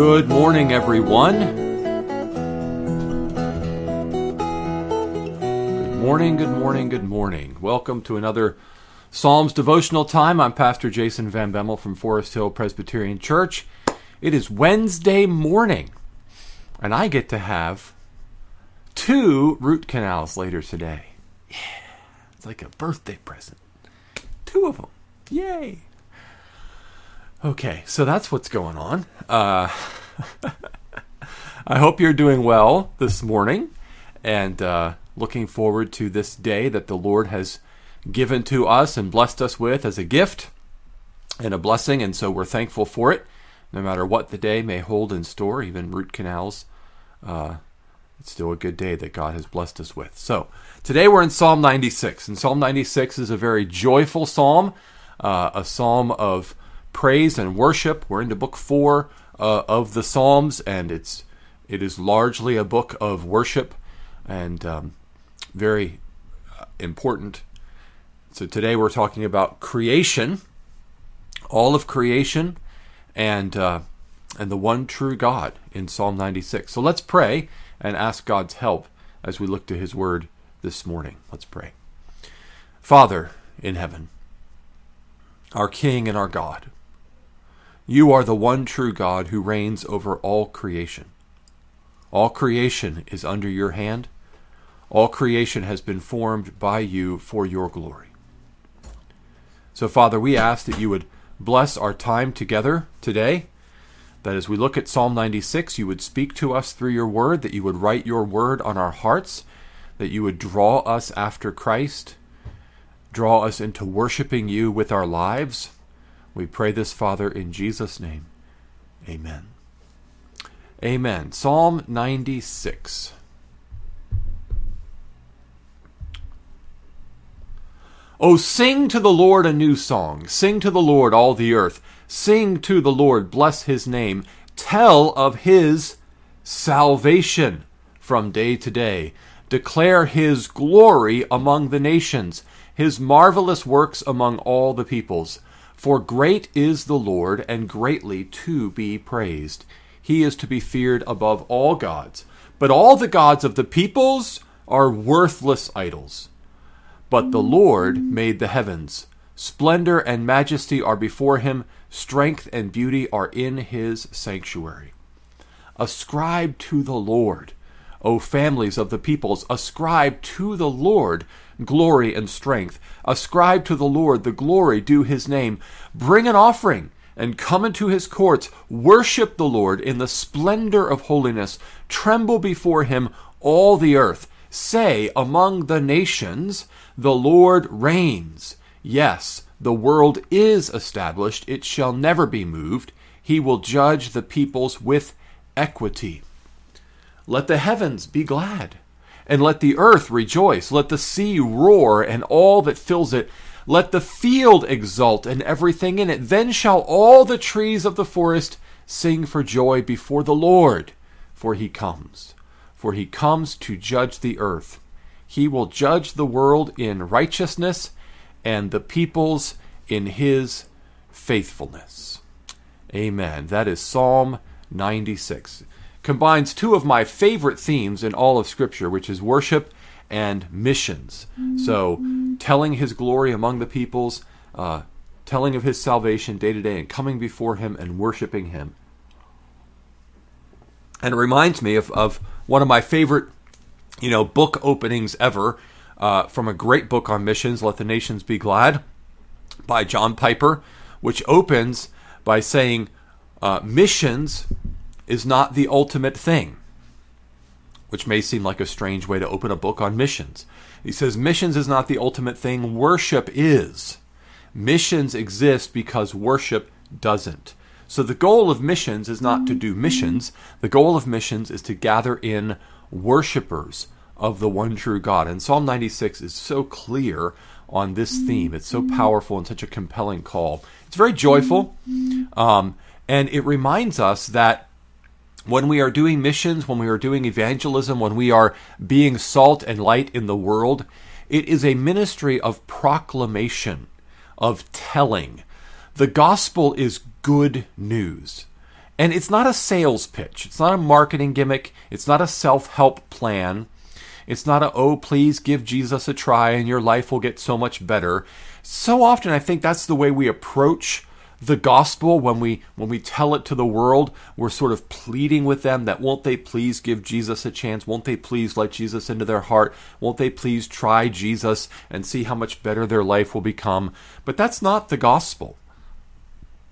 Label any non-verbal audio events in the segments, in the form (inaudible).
Good morning, everyone. Good morning, good morning, good morning. Welcome to another Psalms devotional time. I'm Pastor Jason Van Bemmel from Forest Hill Presbyterian Church. It is Wednesday morning, and I get to have two root canals later today. Yeah, it's like a birthday present. Two of them. Yay. Okay, so that's what's going on. Uh, (laughs) I hope you're doing well this morning and uh, looking forward to this day that the Lord has given to us and blessed us with as a gift and a blessing. And so we're thankful for it, no matter what the day may hold in store, even root canals. Uh, it's still a good day that God has blessed us with. So today we're in Psalm 96, and Psalm 96 is a very joyful psalm, uh, a psalm of praise and worship. We're into book four uh, of the Psalms, and it's it is largely a book of worship and um, very uh, important. So today we're talking about creation, all of creation, and uh, and the one true God in Psalm 96. So let's pray and ask God's help as we look to His Word this morning. Let's pray. Father in heaven, our King and our God. You are the one true God who reigns over all creation. All creation is under your hand. All creation has been formed by you for your glory. So, Father, we ask that you would bless our time together today, that as we look at Psalm 96, you would speak to us through your word, that you would write your word on our hearts, that you would draw us after Christ, draw us into worshiping you with our lives we pray this, Father, in Jesus' name. Amen. Amen. Psalm 96. Oh, sing to the Lord a new song. Sing to the Lord, all the earth. Sing to the Lord, bless his name. Tell of his salvation from day to day. Declare his glory among the nations, his marvelous works among all the peoples. For great is the Lord, and greatly to be praised. He is to be feared above all gods. But all the gods of the peoples are worthless idols. But the Lord made the heavens. Splendor and majesty are before him, strength and beauty are in his sanctuary. Ascribe to the Lord, O families of the peoples, ascribe to the Lord glory and strength. Ascribe to the Lord the glory due his name. Bring an offering and come into his courts. Worship the Lord in the splendor of holiness. Tremble before him, all the earth. Say among the nations, The Lord reigns. Yes, the world is established, it shall never be moved. He will judge the peoples with equity. Let the heavens be glad and let the earth rejoice. Let the sea roar and all that fills it. Let the field exult and everything in it. Then shall all the trees of the forest sing for joy before the Lord, for he comes. For he comes to judge the earth. He will judge the world in righteousness and the peoples in his faithfulness. Amen. That is Psalm 96 combines two of my favorite themes in all of Scripture, which is worship and missions. So, telling His glory among the peoples, uh, telling of His salvation day to day, and coming before Him and worshiping Him. And it reminds me of, of one of my favorite, you know, book openings ever uh, from a great book on missions, "Let the Nations Be Glad," by John Piper, which opens by saying, uh, "Missions." Is not the ultimate thing, which may seem like a strange way to open a book on missions. He says, Missions is not the ultimate thing, worship is. Missions exist because worship doesn't. So the goal of missions is not to do missions, the goal of missions is to gather in worshipers of the one true God. And Psalm 96 is so clear on this theme. It's so powerful and such a compelling call. It's very joyful, um, and it reminds us that when we are doing missions, when we are doing evangelism, when we are being salt and light in the world, it is a ministry of proclamation, of telling. The gospel is good news. And it's not a sales pitch, it's not a marketing gimmick, it's not a self help plan. It's not a, oh, please give Jesus a try and your life will get so much better. So often, I think that's the way we approach the gospel when we when we tell it to the world we're sort of pleading with them that won't they please give Jesus a chance? Won't they please let Jesus into their heart? Won't they please try Jesus and see how much better their life will become? But that's not the gospel.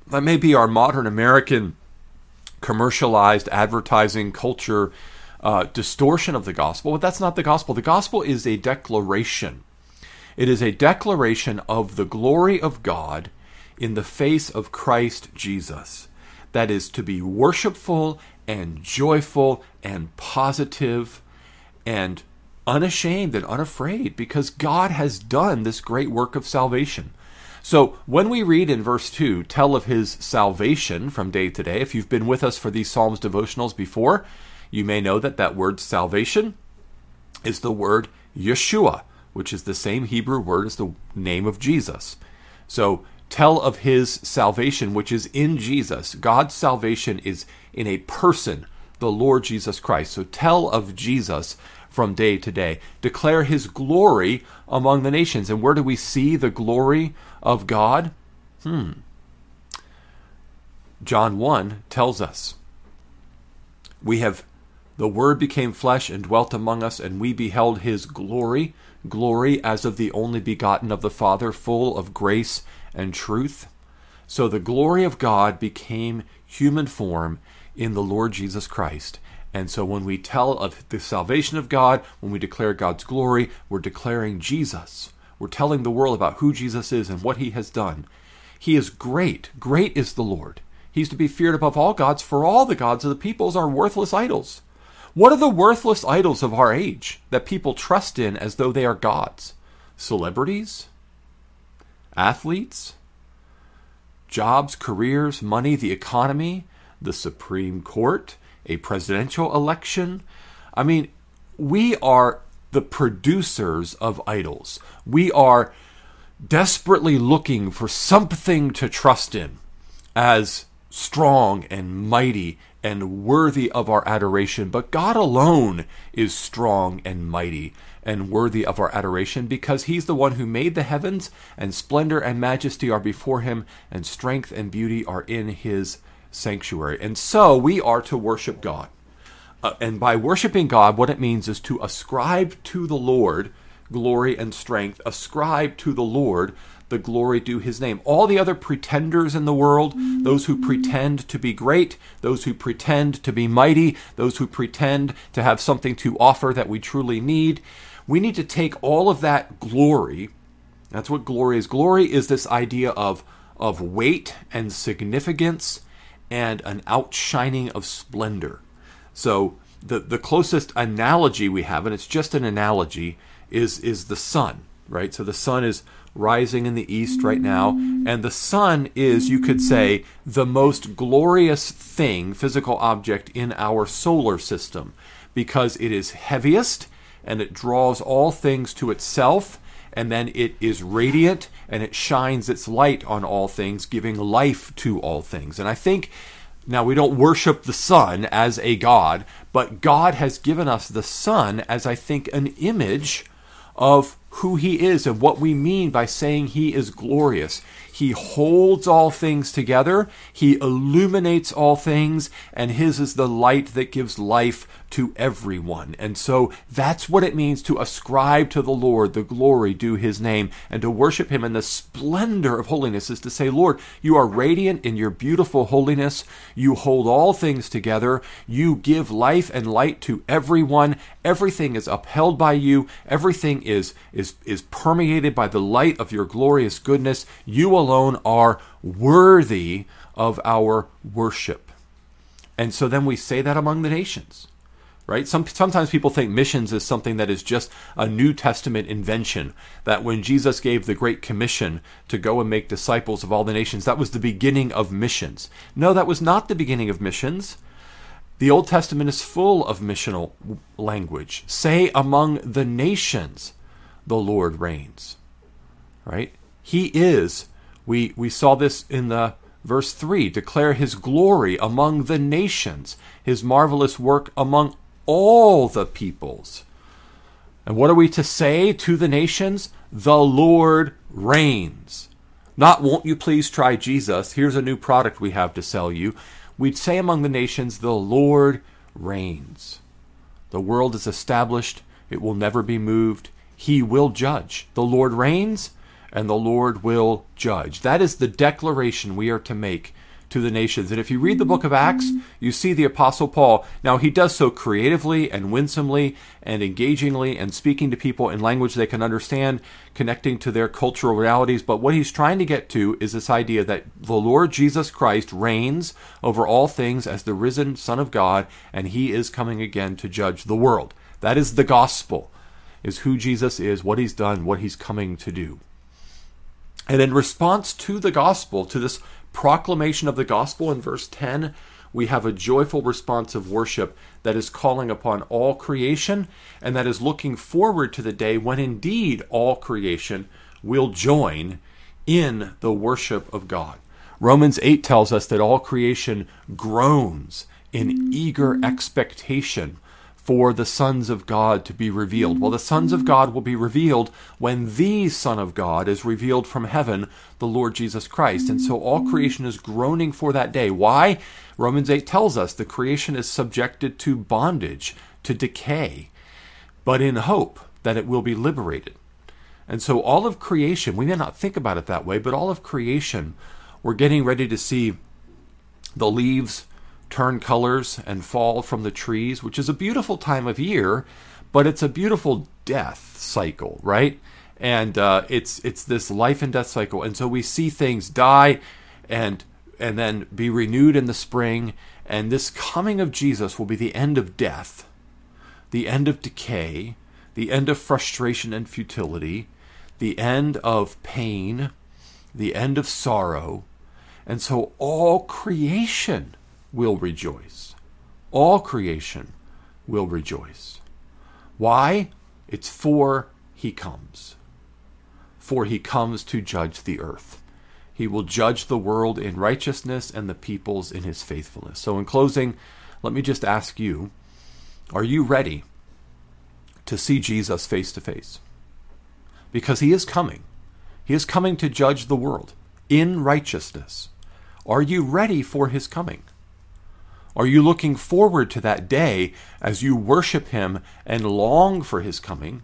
That may be our modern american commercialized advertising culture uh, distortion of the gospel but that's not the gospel. The gospel is a declaration. It is a declaration of the glory of god in the face of Christ Jesus. That is to be worshipful and joyful and positive and unashamed and unafraid because God has done this great work of salvation. So when we read in verse 2, tell of his salvation from day to day, if you've been with us for these Psalms devotionals before, you may know that that word salvation is the word Yeshua, which is the same Hebrew word as the name of Jesus. So tell of his salvation, which is in Jesus. God's salvation is in a person, the Lord Jesus Christ. So tell of Jesus from day to day. Declare his glory among the nations. And where do we see the glory of God? Hmm. John 1 tells us we have the word became flesh and dwelt among us and we beheld his glory glory as of the only begotten of the father full of grace and truth. So the glory of God became human form in the Lord Jesus Christ. And so when we tell of the salvation of God, when we declare God's glory, we're declaring Jesus. We're telling the world about who Jesus is and what he has done. He is great. Great is the Lord. He's to be feared above all gods, for all the gods of the peoples are worthless idols. What are the worthless idols of our age that people trust in as though they are gods? Celebrities? Athletes, jobs, careers, money, the economy, the Supreme Court, a presidential election. I mean, we are the producers of idols. We are desperately looking for something to trust in as strong and mighty and worthy of our adoration. But God alone is strong and mighty and worthy of our adoration because he's the one who made the heavens, and splendor and majesty are before him, and strength and beauty are in his sanctuary. And so we are to worship God. Uh, and by worshiping God, what it means is to ascribe to the Lord glory and strength, ascribe to the Lord the glory due his name. All the other pretenders in the world, those who pretend to be great, those who pretend to be mighty, those who pretend to have something to offer that we truly need, we need to take all of that glory. That's what glory is. Glory is this idea of, of weight and significance and an outshining of splendor. So the, the closest analogy we have, and it's just an analogy, is, is the sun, right? So the sun is rising in the east right now, and the sun is, you could say, the most glorious thing, physical object in our solar system because it is heaviest and it draws all things to itself, and then it is radiant and it shines its light on all things, giving life to all things. And I think now we don't worship the sun as a god, but God has given us the sun as I think an image of who he is and what we mean by saying he is glorious. He holds all things together, he illuminates all things, and his is the light that gives life to everyone. And so that's what it means to ascribe to the Lord the glory due his name and to worship him in the splendor of holiness is to say, Lord, you are radiant in your beautiful holiness. You hold all things together. You give life and light to everyone. Everything is upheld by you. Everything is, is, is permeated by the light of your glorious goodness. You alone are worthy of our worship. And so then we say that among the nations right? Some, sometimes people think missions is something that is just a New Testament invention. That when Jesus gave the Great Commission to go and make disciples of all the nations, that was the beginning of missions. No, that was not the beginning of missions. The Old Testament is full of missional language. Say among the nations, the Lord reigns. Right? He is. We we saw this in the Verse 3 Declare his glory among the nations, his marvelous work among all the peoples. And what are we to say to the nations? The Lord reigns. Not, won't you please try Jesus? Here's a new product we have to sell you. We'd say among the nations, the Lord reigns. The world is established, it will never be moved. He will judge. The Lord reigns, and the Lord will judge. That is the declaration we are to make to the nations. And if you read the book of Acts, you see the Apostle Paul. Now, he does so creatively and winsomely and engagingly and speaking to people in language they can understand, connecting to their cultural realities. But what he's trying to get to is this idea that the Lord Jesus Christ reigns over all things as the risen Son of God, and he is coming again to judge the world. That is the gospel, is who Jesus is, what he's done, what he's coming to do. And in response to the gospel, to this proclamation of the gospel in verse 10, we have a joyful response of worship that is calling upon all creation and that is looking forward to the day when indeed all creation will join in the worship of God. Romans 8 tells us that all creation groans in eager expectation for the sons of God to be revealed. Well, the sons of God will be revealed when the Son of God is revealed from heaven, the Lord Jesus Christ. And so all creation is groaning for that day. Why? Romans 8 tells us the creation is subjected to bondage, to decay, but in hope that it will be liberated. And so all of creation, we may not think about it that way, but all of creation, we're getting ready to see the leaves turn colors and fall from the trees, which is a beautiful time of year, but it's a beautiful death cycle, right? And uh, it's it's this life and death cycle, and so we see things die, and and then be renewed in the spring, and this coming of Jesus will be the end of death, the end of decay, the end of frustration and futility, the end of pain, the end of sorrow, and so all creation will rejoice. All creation will rejoice. Why? It's for he comes. For he comes to judge the earth. He will judge the world in righteousness and the peoples in his faithfulness. So, in closing, let me just ask you are you ready to see Jesus face to face? Because he is coming. He is coming to judge the world in righteousness. Are you ready for his coming? Are you looking forward to that day as you worship Him and long for His coming?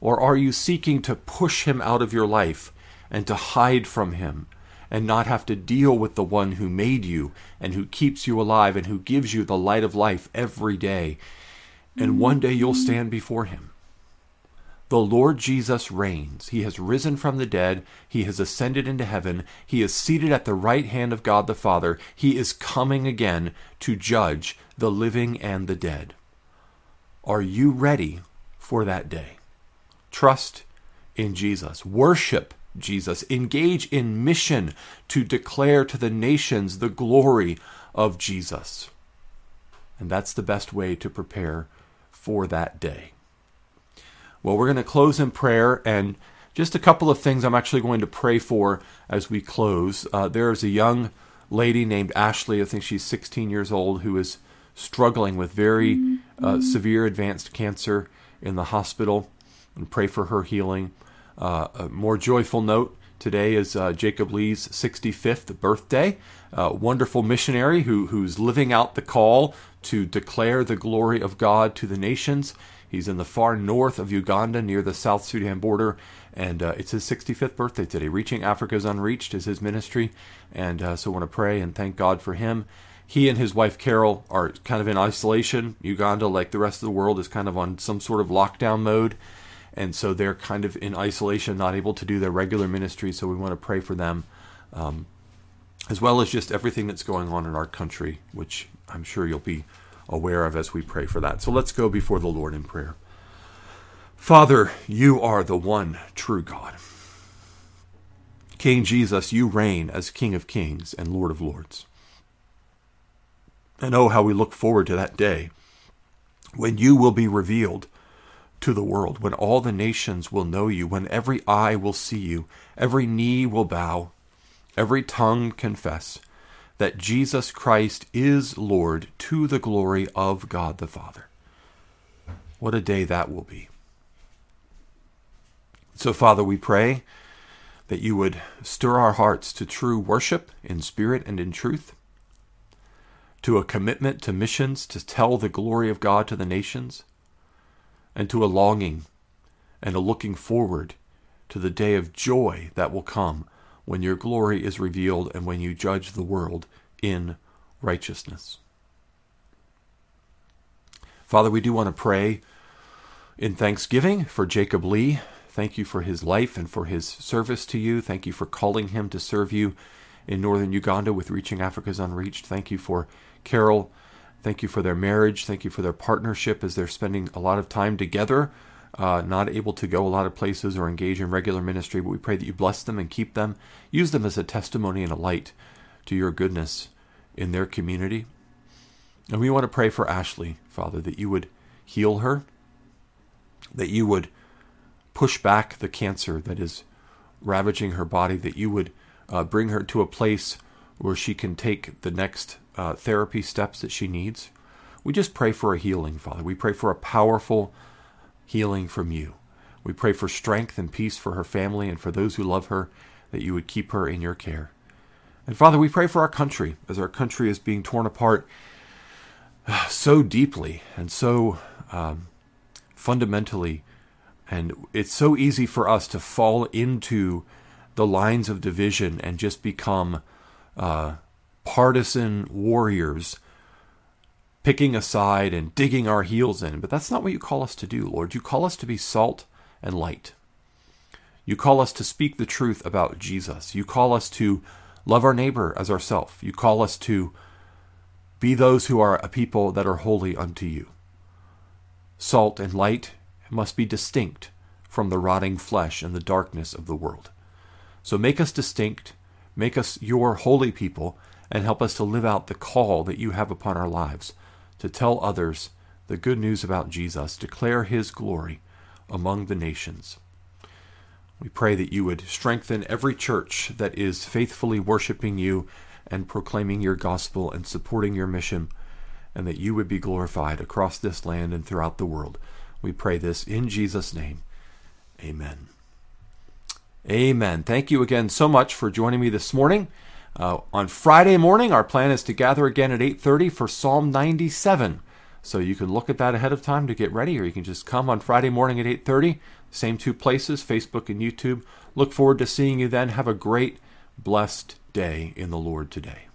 Or are you seeking to push Him out of your life and to hide from Him and not have to deal with the one who made you and who keeps you alive and who gives you the light of life every day? And one day you'll stand before Him. The Lord Jesus reigns. He has risen from the dead. He has ascended into heaven. He is seated at the right hand of God the Father. He is coming again to judge the living and the dead. Are you ready for that day? Trust in Jesus. Worship Jesus. Engage in mission to declare to the nations the glory of Jesus. And that's the best way to prepare for that day. Well, we're going to close in prayer and just a couple of things I'm actually going to pray for as we close. Uh, there is a young lady named Ashley, I think she's 16 years old, who is struggling with very uh, severe advanced cancer in the hospital, and pray for her healing. Uh, a more joyful note today is uh, Jacob Lee's 65th birthday. wonderful missionary who, who's living out the call to declare the glory of God to the nations. He's in the far north of Uganda near the South Sudan border, and uh, it's his 65th birthday today. Reaching Africa's Unreached is his ministry, and uh, so I want to pray and thank God for him. He and his wife Carol are kind of in isolation. Uganda, like the rest of the world, is kind of on some sort of lockdown mode, and so they're kind of in isolation, not able to do their regular ministry. So we want to pray for them, um, as well as just everything that's going on in our country, which I'm sure you'll be aware of as we pray for that. So let's go before the Lord in prayer. Father, you are the one true God. King Jesus, you reign as King of kings and Lord of lords. And oh, how we look forward to that day when you will be revealed to the world, when all the nations will know you, when every eye will see you, every knee will bow, every tongue confess that Jesus Christ is Lord to the glory of God the Father. What a day that will be. So, Father, we pray that you would stir our hearts to true worship in spirit and in truth, to a commitment to missions to tell the glory of God to the nations, and to a longing and a looking forward to the day of joy that will come when your glory is revealed and when you judge the world in righteousness. Father, we do want to pray in thanksgiving for Jacob Lee. Thank you for his life and for his service to you. Thank you for calling him to serve you in northern Uganda with Reaching Africa's Unreached. Thank you for Carol. Thank you for their marriage. Thank you for their partnership as they're spending a lot of time together uh, not able to go a lot of places or engage in regular ministry, but we pray that you bless them and keep them. Use them as a testimony and a light to your goodness in their community. And we want to pray for Ashley, Father, that you would heal her, that you would push back the cancer that is ravaging her body, that you would uh, bring her to a place where she can take the next uh, therapy steps that she needs. We just pray for a healing, Father. We pray for a powerful healing from you. We pray for strength and peace for her family and for those who love her, that you would keep her in your care. And Father, we pray for our country as our country is being torn apart (sighs) so deeply and so um, fundamentally. And it's so easy for us to fall into the lines of division and just become uh, partisan warriors picking a side and digging our heels in. But that's not what you call us to do, Lord. You call us to be salt and light. You call us to speak the truth about Jesus. You call us to love our neighbor as ourself. You call us to be those who are a people that are holy unto you. Salt and light must be distinct from the rotting flesh and the darkness of the world. So make us distinct, make us your holy people, and help us to live out the call that you have upon our lives to tell others the good news about Jesus, declare his glory among the nations. We pray that you would strengthen every church that is faithfully worshiping you and proclaiming your gospel and supporting your mission, and that you would be glorified across this land and throughout the world. We pray this in Jesus' name. Amen. Amen. Thank you again so much for joining me this morning. Uh, on Friday morning, our plan is to gather again at 8:30 for Psalm 97. So you can look at that ahead of time to get ready, or you can just come on Friday morning at 8:30. Same two places, Facebook and YouTube. Look forward to seeing you then. Have a great, blessed day in the Lord today.